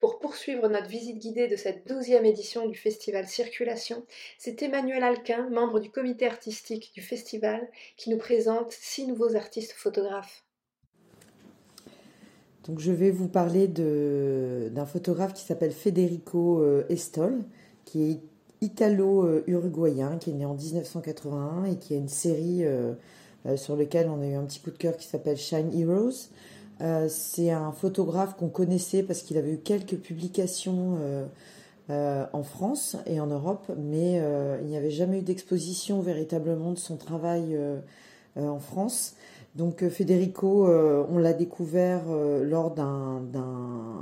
Pour poursuivre notre visite guidée de cette douzième édition du festival Circulation, c'est Emmanuel Alquin, membre du comité artistique du festival, qui nous présente six nouveaux artistes photographes. Donc je vais vous parler d'un photographe qui s'appelle Federico euh, Estol, qui est italo-uruguayen, qui est né en 1981 et qui a une série euh, euh, sur laquelle on a eu un petit coup de cœur qui s'appelle Shine Heroes. Euh, c'est un photographe qu'on connaissait parce qu'il avait eu quelques publications en France et en Europe, mais il n'y avait jamais eu d'exposition véritablement de son travail en France. Donc Federico, on l'a découvert lors d'un,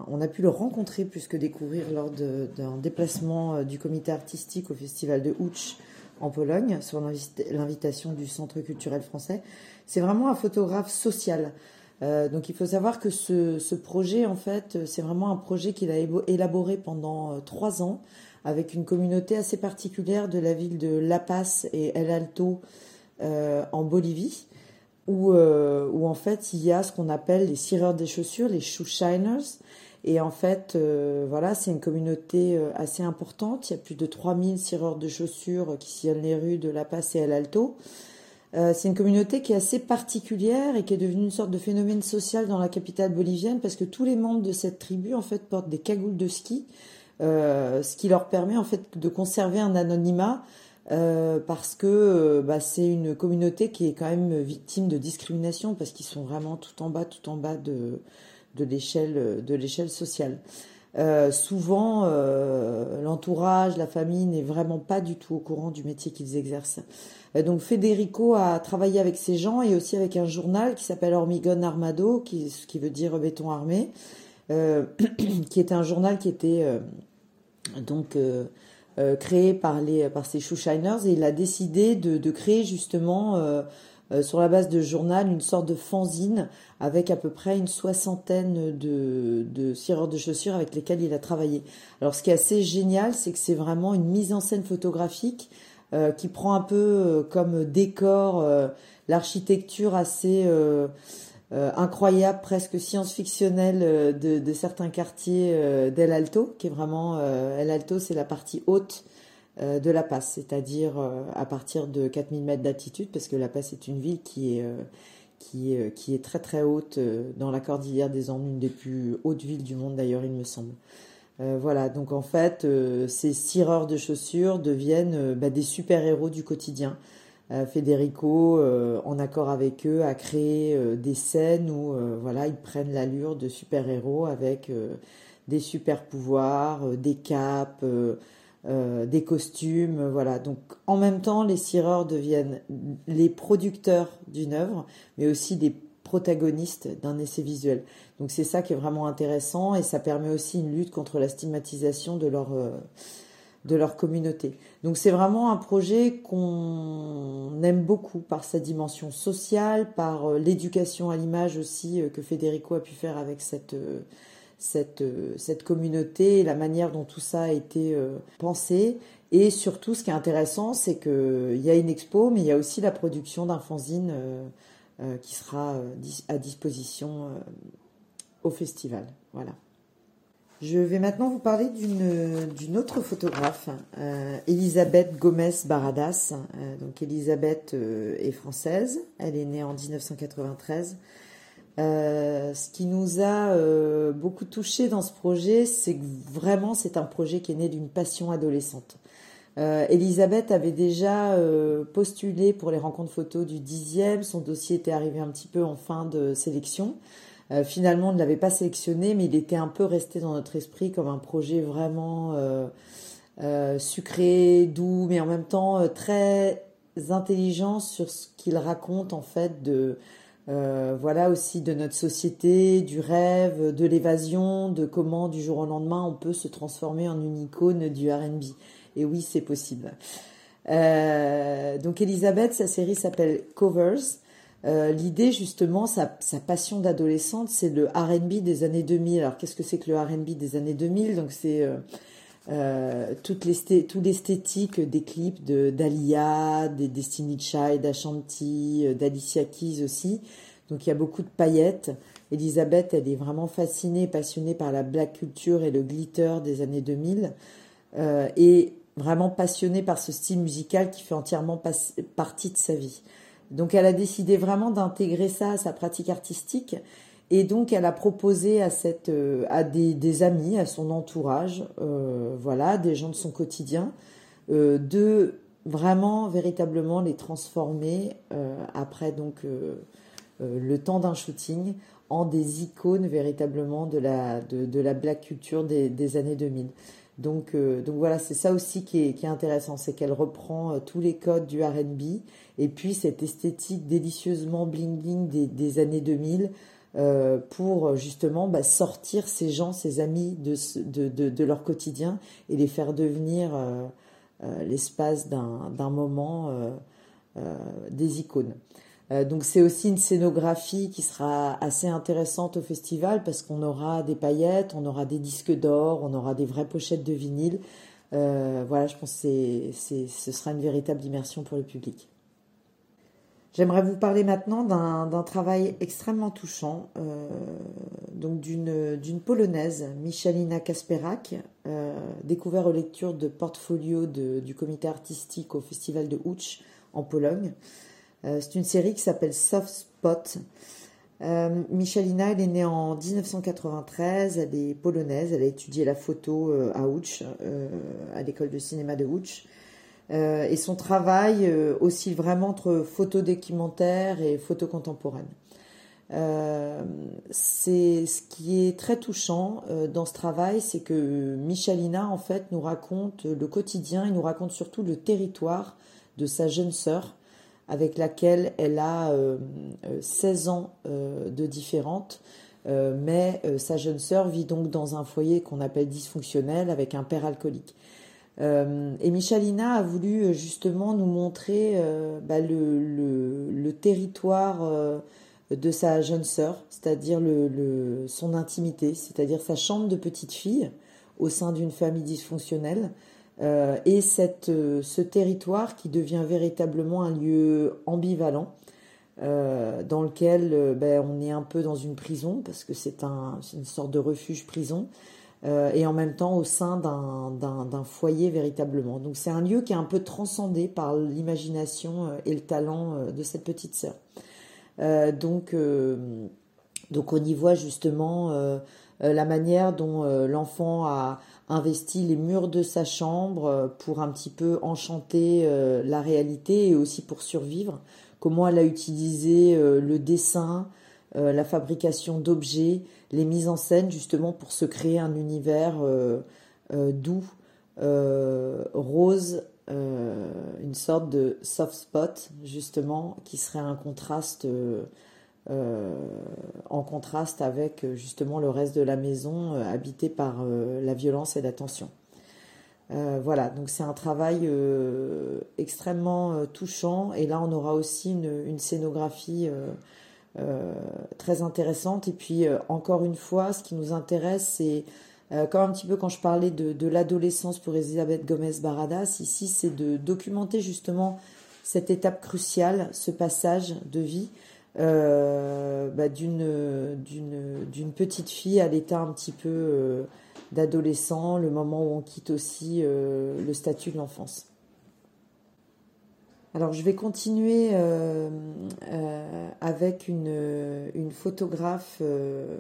on a pu le rencontrer plus que découvrir lors d'un déplacement du comité artistique au festival de Ouch en Pologne sur l'invitation du Centre culturel français. C'est vraiment un photographe social. Euh, donc il faut savoir que ce, projet, en fait, c'est vraiment un projet qu'il a élaboré pendant euh, trois ans avec une communauté assez particulière de la ville de La Paz et El Alto euh, en Bolivie, où, où en fait il y a ce qu'on appelle les cireurs des chaussures, les shoe shiners, et en fait, euh, voilà, c'est une communauté euh, assez importante. Il y a plus de 3000 cireurs de chaussures qui sillonnent les rues de La Paz et El Alto. Euh, c'est une communauté qui est assez particulière et qui est devenue une sorte de phénomène social dans la capitale bolivienne parce que tous les membres de cette tribu en fait portent des cagoules de ski, ce qui leur permet en fait de conserver un anonymat parce que bah, c'est une communauté qui est quand même victime de discrimination parce qu'ils sont vraiment tout en bas, tout en bas de l'échelle de l'échelle sociale. Euh, souvent, euh, l'entourage, la famille n'est vraiment pas du tout au courant du métier qu'ils exercent. Euh, donc Federico a travaillé avec ces gens et aussi avec un journal qui s'appelle Hormigon Armado, qui, ce qui veut dire béton armé, qui est un journal qui était donc créé par les par ces shoeshiners et il a décidé de créer justement euh, sur la base de journal une sorte de fanzine avec à peu près une soixantaine de, de cireurs de chaussures avec lesquels il a travaillé. Alors ce qui est assez génial, c'est que c'est vraiment une mise en scène photographique euh, qui prend un peu euh, comme décor l'architecture assez incroyable, presque science-fictionnelle de, de, certains quartiers d'El Alto, qui est vraiment El Alto, c'est la partie haute euh, de La Paz, c'est-à-dire euh, à partir de 4000 mètres d'altitude, parce que La Paz est une ville qui est, euh, qui très très haute dans la cordillère des Andes, une des plus hautes villes du monde d'ailleurs, il me semble. voilà, donc en fait, ces cireurs de chaussures deviennent bah, des super-héros du quotidien. Federico, en accord avec eux, a créé des scènes où voilà, ils prennent l'allure de super-héros avec des super-pouvoirs, des capes, euh, des costumes, voilà. Donc en même temps, les cireurs deviennent les producteurs d'une œuvre, mais aussi des protagonistes d'un essai visuel. Donc c'est ça qui est vraiment intéressant et ça permet aussi une lutte contre la stigmatisation de leur euh, de leur communauté. Donc c'est vraiment un projet qu'on aime beaucoup par sa dimension sociale, par euh, l'éducation à l'image aussi que Federico a pu faire avec cette euh, cette communauté, la manière dont tout ça a été euh, pensé. Et surtout, ce qui est intéressant, c'est qu'il y a une expo, mais il y a aussi la production d'un fanzine euh, qui sera à disposition au festival. Voilà. Je vais maintenant vous parler d'une autre photographe, Elisabeth Gomez Baradas. donc Elisabeth est française, elle est née en 1993. Euh, ce qui nous a euh, beaucoup touché dans ce projet, c'est que vraiment c'est un projet qui est né d'une passion adolescente. Euh, Elisabeth avait déjà postulé pour les rencontres photos du dixième, son dossier était arrivé un petit peu en fin de sélection. finalement, on ne l'avait pas sélectionné, mais il était un peu resté dans notre esprit comme un projet vraiment sucré, doux, mais en même temps très intelligent sur ce qu'il raconte en fait de euh, voilà aussi de notre société, du rêve, de l'évasion, de comment du jour au lendemain on peut se transformer en une icône du RB. Et oui, c'est possible. Euh, donc Elisabeth, sa série s'appelle Covers. Euh, l'idée justement, sa, sa passion d'adolescente, c'est le RB des années 2000. Alors qu'est-ce que c'est que le RB des années 2000 Donc c'est euh, toute l'esthétique des clips de d'Alia, des Destiny Child, d'Ashanti, d'Alicia Keys aussi. Donc il y a beaucoup de paillettes. Elisabeth, elle est vraiment fascinée, passionnée par la black culture et le glitter des années 2000. et vraiment passionnée par ce style musical qui fait entièrement partie de sa vie. Donc elle a décidé vraiment d'intégrer ça à sa pratique artistique et donc elle a proposé à cette euh, à des, amis, à son entourage, euh, voilà, des gens de son quotidien, euh, de vraiment véritablement les transformer après donc le temps d'un shooting en des icônes véritablement de la de, la black culture des, années 2000. Donc, donc voilà, c'est ça aussi qui est, qui est intéressant, c'est qu'elle reprend tous les codes du R&B et puis cette esthétique délicieusement bling bling des années 2000 euh, pour justement bah, sortir ces gens, ces amis de, leur quotidien et les faire devenir euh, euh, l'espace d'un moment des icônes. donc c'est aussi une scénographie qui sera assez intéressante au festival parce qu'on aura des paillettes, on aura des disques d'or, on aura des vraies pochettes de vinyle. voilà, je pense que ce sera une véritable immersion pour le public. J'aimerais vous parler maintenant d'un travail extrêmement touchant, euh, donc d'une polonaise, Michalina Kasperak, euh, découvert aux lectures de portfolio du comité artistique au festival de Łódź en Pologne. Euh, c'est une série qui s'appelle Soft Spot. Michalina, elle est née en 1993, elle est polonaise, elle a étudié la photo à Łódź, à l'école de cinéma de Łódź. Euh, et son travail euh, oscille vraiment entre photo documentaire et photo contemporaine. Euh, c'est ce qui est très touchant dans ce travail, c'est que Michalina en fait nous raconte le quotidien, il nous raconte surtout le territoire de sa jeune sœur avec laquelle elle a 16 ans de différente. mais sa jeune sœur vit donc dans un foyer qu'on appelle dysfonctionnel avec un père alcoolique. Euh, et Michalina a voulu euh, justement nous montrer euh, bah, le, territoire de sa jeune sœur, c'est-à-dire son intimité, c'est-à-dire sa chambre de petite fille au sein d'une famille dysfonctionnelle, et cette, ce territoire qui devient véritablement un lieu ambivalent. dans lequel ben, on est un peu dans une prison parce que c'est un, une sorte de refuge prison euh, et en même temps au sein d'un foyer véritablement. Donc c'est un lieu qui est un peu transcendé par l'imagination euh, et le talent euh, de cette petite sœur. donc, donc on y voit justement la manière dont l'enfant a investi les murs de sa chambre pour un petit peu enchanter la réalité et aussi pour survivre. Comment elle a utilisé le dessin, la fabrication d'objets, les mises en scène justement pour se créer un univers euh, euh, doux, euh, rose, une sorte de soft spot justement qui serait un contraste en contraste avec justement le reste de la maison habité par la violence et la tension. voilà, donc c'est un travail extrêmement touchant et là on aura aussi une scénographie euh, très intéressante. Et puis, euh, encore une fois, ce qui nous intéresse, c'est euh, comme un petit peu quand je parlais de, l'adolescence pour Elisabeth Gomez Baradas, ici, c'est de documenter justement cette étape cruciale, ce passage de vie bah, d'une petite fille à l'état un petit peu d'adolescent, le moment où on quitte aussi le statut de l'enfance. Alors je vais continuer euh, euh, avec une, photographe, euh,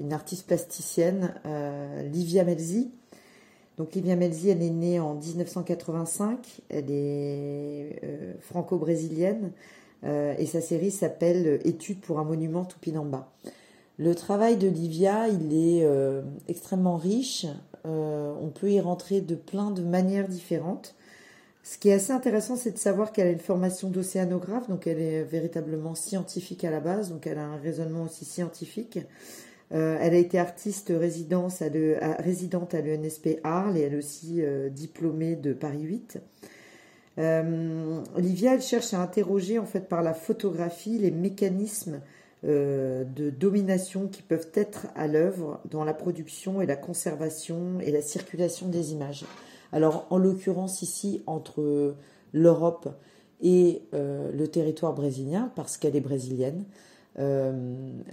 une artiste plasticienne, Livia Melzi. Donc Livia Melzi, elle est née en 1985, elle est franco-brésilienne et sa série s'appelle Études pour un monument Tupinamba. Le travail de Livia, il est extrêmement riche, on peut y rentrer de plein de manières différentes. Ce qui est assez intéressant, c'est de savoir qu'elle a une formation d'océanographe, donc elle est véritablement scientifique à la base, donc elle a un raisonnement aussi scientifique. Euh, elle a été artiste résidente à l'UNSP Arles et elle est aussi euh, diplômée de Paris 8. Euh, Livia, elle cherche à interroger en fait par la photographie les mécanismes de domination qui peuvent être à l'œuvre dans la production et la conservation et la circulation des images. Alors, en l'occurrence ici, entre l'Europe et euh, le territoire brésilien, parce qu'elle est brésilienne,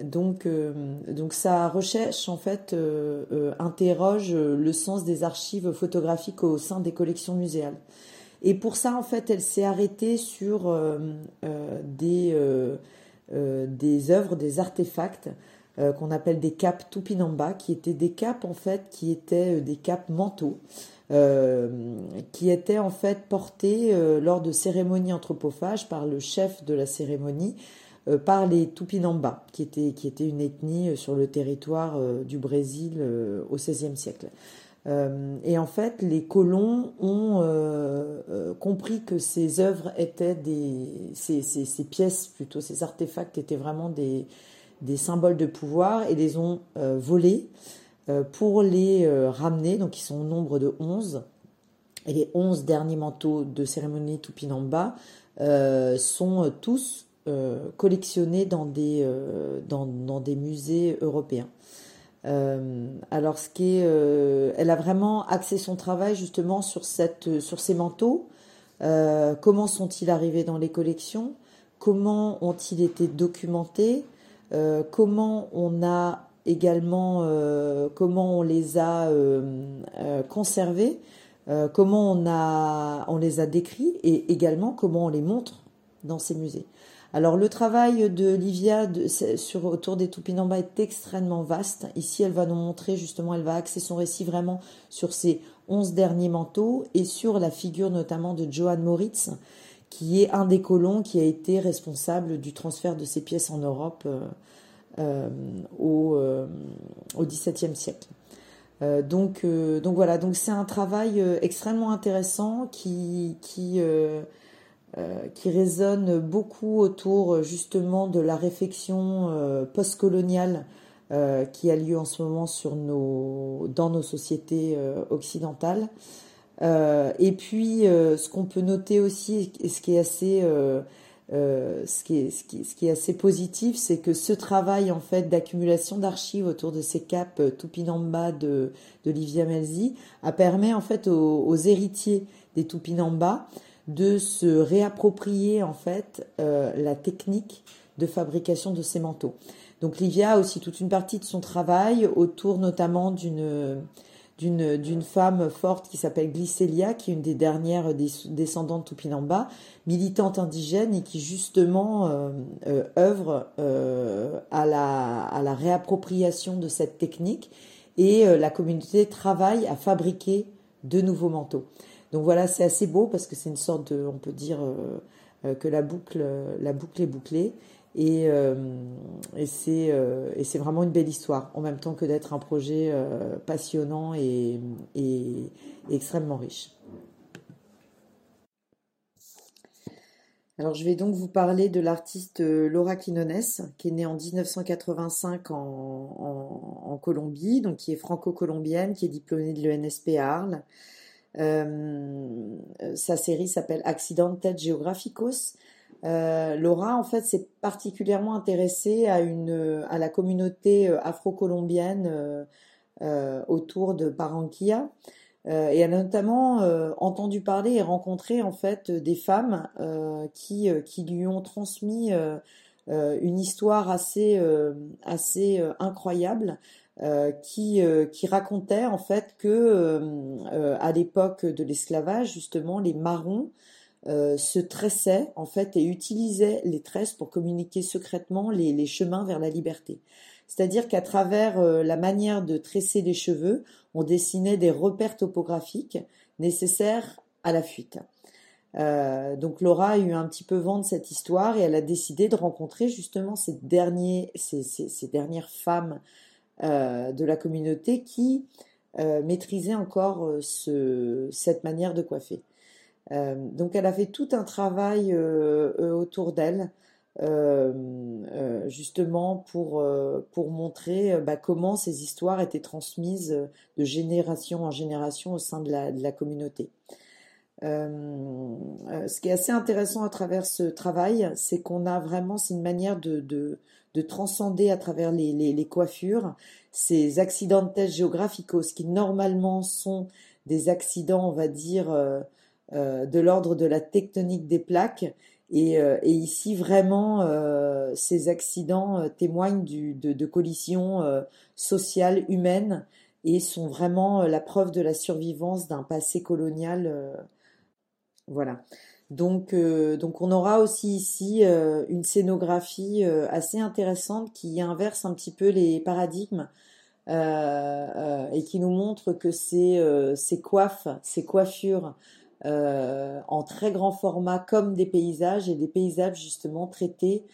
donc, donc sa recherche en fait interroge le sens des archives photographiques au sein des collections muséales. Et pour ça, en fait, elle s'est arrêtée sur des, des œuvres, des artefacts qu'on appelle des capes Tupinamba, qui étaient des capes en fait, qui étaient des capes manteaux. Euh, qui était en fait porté euh, lors de cérémonies anthropophages par le chef de la cérémonie, euh, par les Tupinamba, qui était, qui était une ethnie sur le territoire du Brésil au XVIe siècle. et en fait, les colons ont compris que ces œuvres étaient des, ces, ces, ces, pièces plutôt, ces artefacts étaient vraiment des, des symboles de pouvoir et les ont volés euh, pour les euh, ramener, donc ils sont au nombre de 11, et les 11 derniers manteaux de cérémonie Tupinamba euh, sont tous collectionnés dans des, dans, des musées européens. alors, ce qui est, elle a vraiment axé son travail justement sur, cette, sur ces manteaux. comment sont-ils arrivés dans les collections? Comment ont-ils été documentés? Comment on a également euh, comment on les a euh, euh, conservés, comment on, a, on les a décrits et également comment on les montre dans ces musées. Alors le travail de Livia sur, autour des Tupinamba est extrêmement vaste. Ici, elle va nous montrer justement, elle va axer son récit vraiment sur ces onze derniers manteaux et sur la figure notamment de Johann Moritz, qui est un des colons qui a été responsable du transfert de ces pièces en Europe au, euh, au XVIIe siècle. Euh, donc, donc voilà, donc c'est un travail extrêmement intéressant qui, qui, résonne beaucoup autour justement de la réflexion postcoloniale qui a lieu en ce moment dans nos sociétés occidentales. et puis, ce qu'on peut noter aussi, et ce qui est assez euh, ce, qui est, ce, qui, ce, qui est, assez positif, c'est que ce travail en fait d'accumulation d'archives autour de ces capes euh, Tupinamba de, de Livia Melzi a permis en fait aux, héritiers des Tupinamba de se réapproprier en fait euh, la technique de fabrication de ces manteaux. Donc Livia a aussi toute une partie de son travail autour notamment d'une d'une femme forte qui s'appelle Glycélia, qui est une des dernières descendantes Tupinamba, militante indigène et qui justement euh, euh, œuvre euh, à, la, à la réappropriation de cette technique et la communauté travaille à fabriquer de nouveaux manteaux. Donc voilà, c'est assez beau parce que c'est une sorte de, on peut dire que la boucle, la boucle est bouclée. Et, euh, euh, et c'est vraiment une belle histoire, en même temps que d'être un projet euh, passionnant et, extrêmement riche. Alors je vais donc vous parler de l'artiste Laura Quinones, qui est née en 1985 en, Colombie, donc qui est franco-colombienne, qui est diplômée de l'ENSP à Arles. sa série s'appelle Accidented Geographicos. Euh, Laura, en fait, s'est particulièrement intéressée à, la communauté euh, afro-colombienne euh, autour de Barranquilla. et elle a notamment entendu parler et rencontré en fait des femmes qui, lui ont transmis une histoire assez, incroyable qui, qui racontait en fait que à l'époque de l'esclavage, justement, les marrons euh, se tressaient en fait et utilisaient les tresses pour communiquer secrètement les, chemins vers la liberté. C'est-à-dire qu'à travers euh, la manière de tresser les cheveux, on dessinait des repères topographiques nécessaires à la fuite. Euh, donc Laura a eu un petit peu vent de cette histoire et elle a décidé de rencontrer justement ces, derniers, ces, dernières femmes de la communauté qui maîtrisaient encore ce, cette manière de coiffer. Euh, donc elle a fait tout un travail euh, euh, autour d'elle. justement pour, pour montrer bah, comment ces histoires étaient transmises de génération en génération au sein de la, communauté. ce qui est assez intéressant à travers ce travail, c'est qu'on a vraiment, c'est une manière de, de, de, transcender à travers les, les, les coiffures ces accidents géographiques, ce qui normalement sont des accidents, on va dire, de l'ordre de la tectonique des plaques Et, ici, vraiment, ces accidents témoignent de, de collisions sociales, humaines, et sont vraiment la preuve de la survivance d'un passé colonial. voilà. Donc, donc on aura aussi ici une scénographie assez intéressante qui inverse un petit peu les paradigmes et qui nous montre que ces, ces coiffes, ces coiffures euh, en très grand format comme des paysages et des paysages justement traités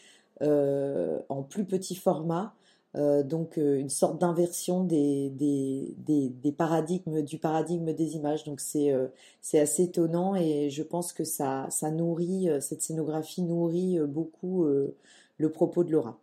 euh, en plus petit format. Euh, donc une sorte d'inversion des, des, paradigmes, du paradigme des images. Donc c'est c'est assez étonnant et je pense que ça, ça nourrit, cette scénographie nourrit beaucoup le propos de Laura.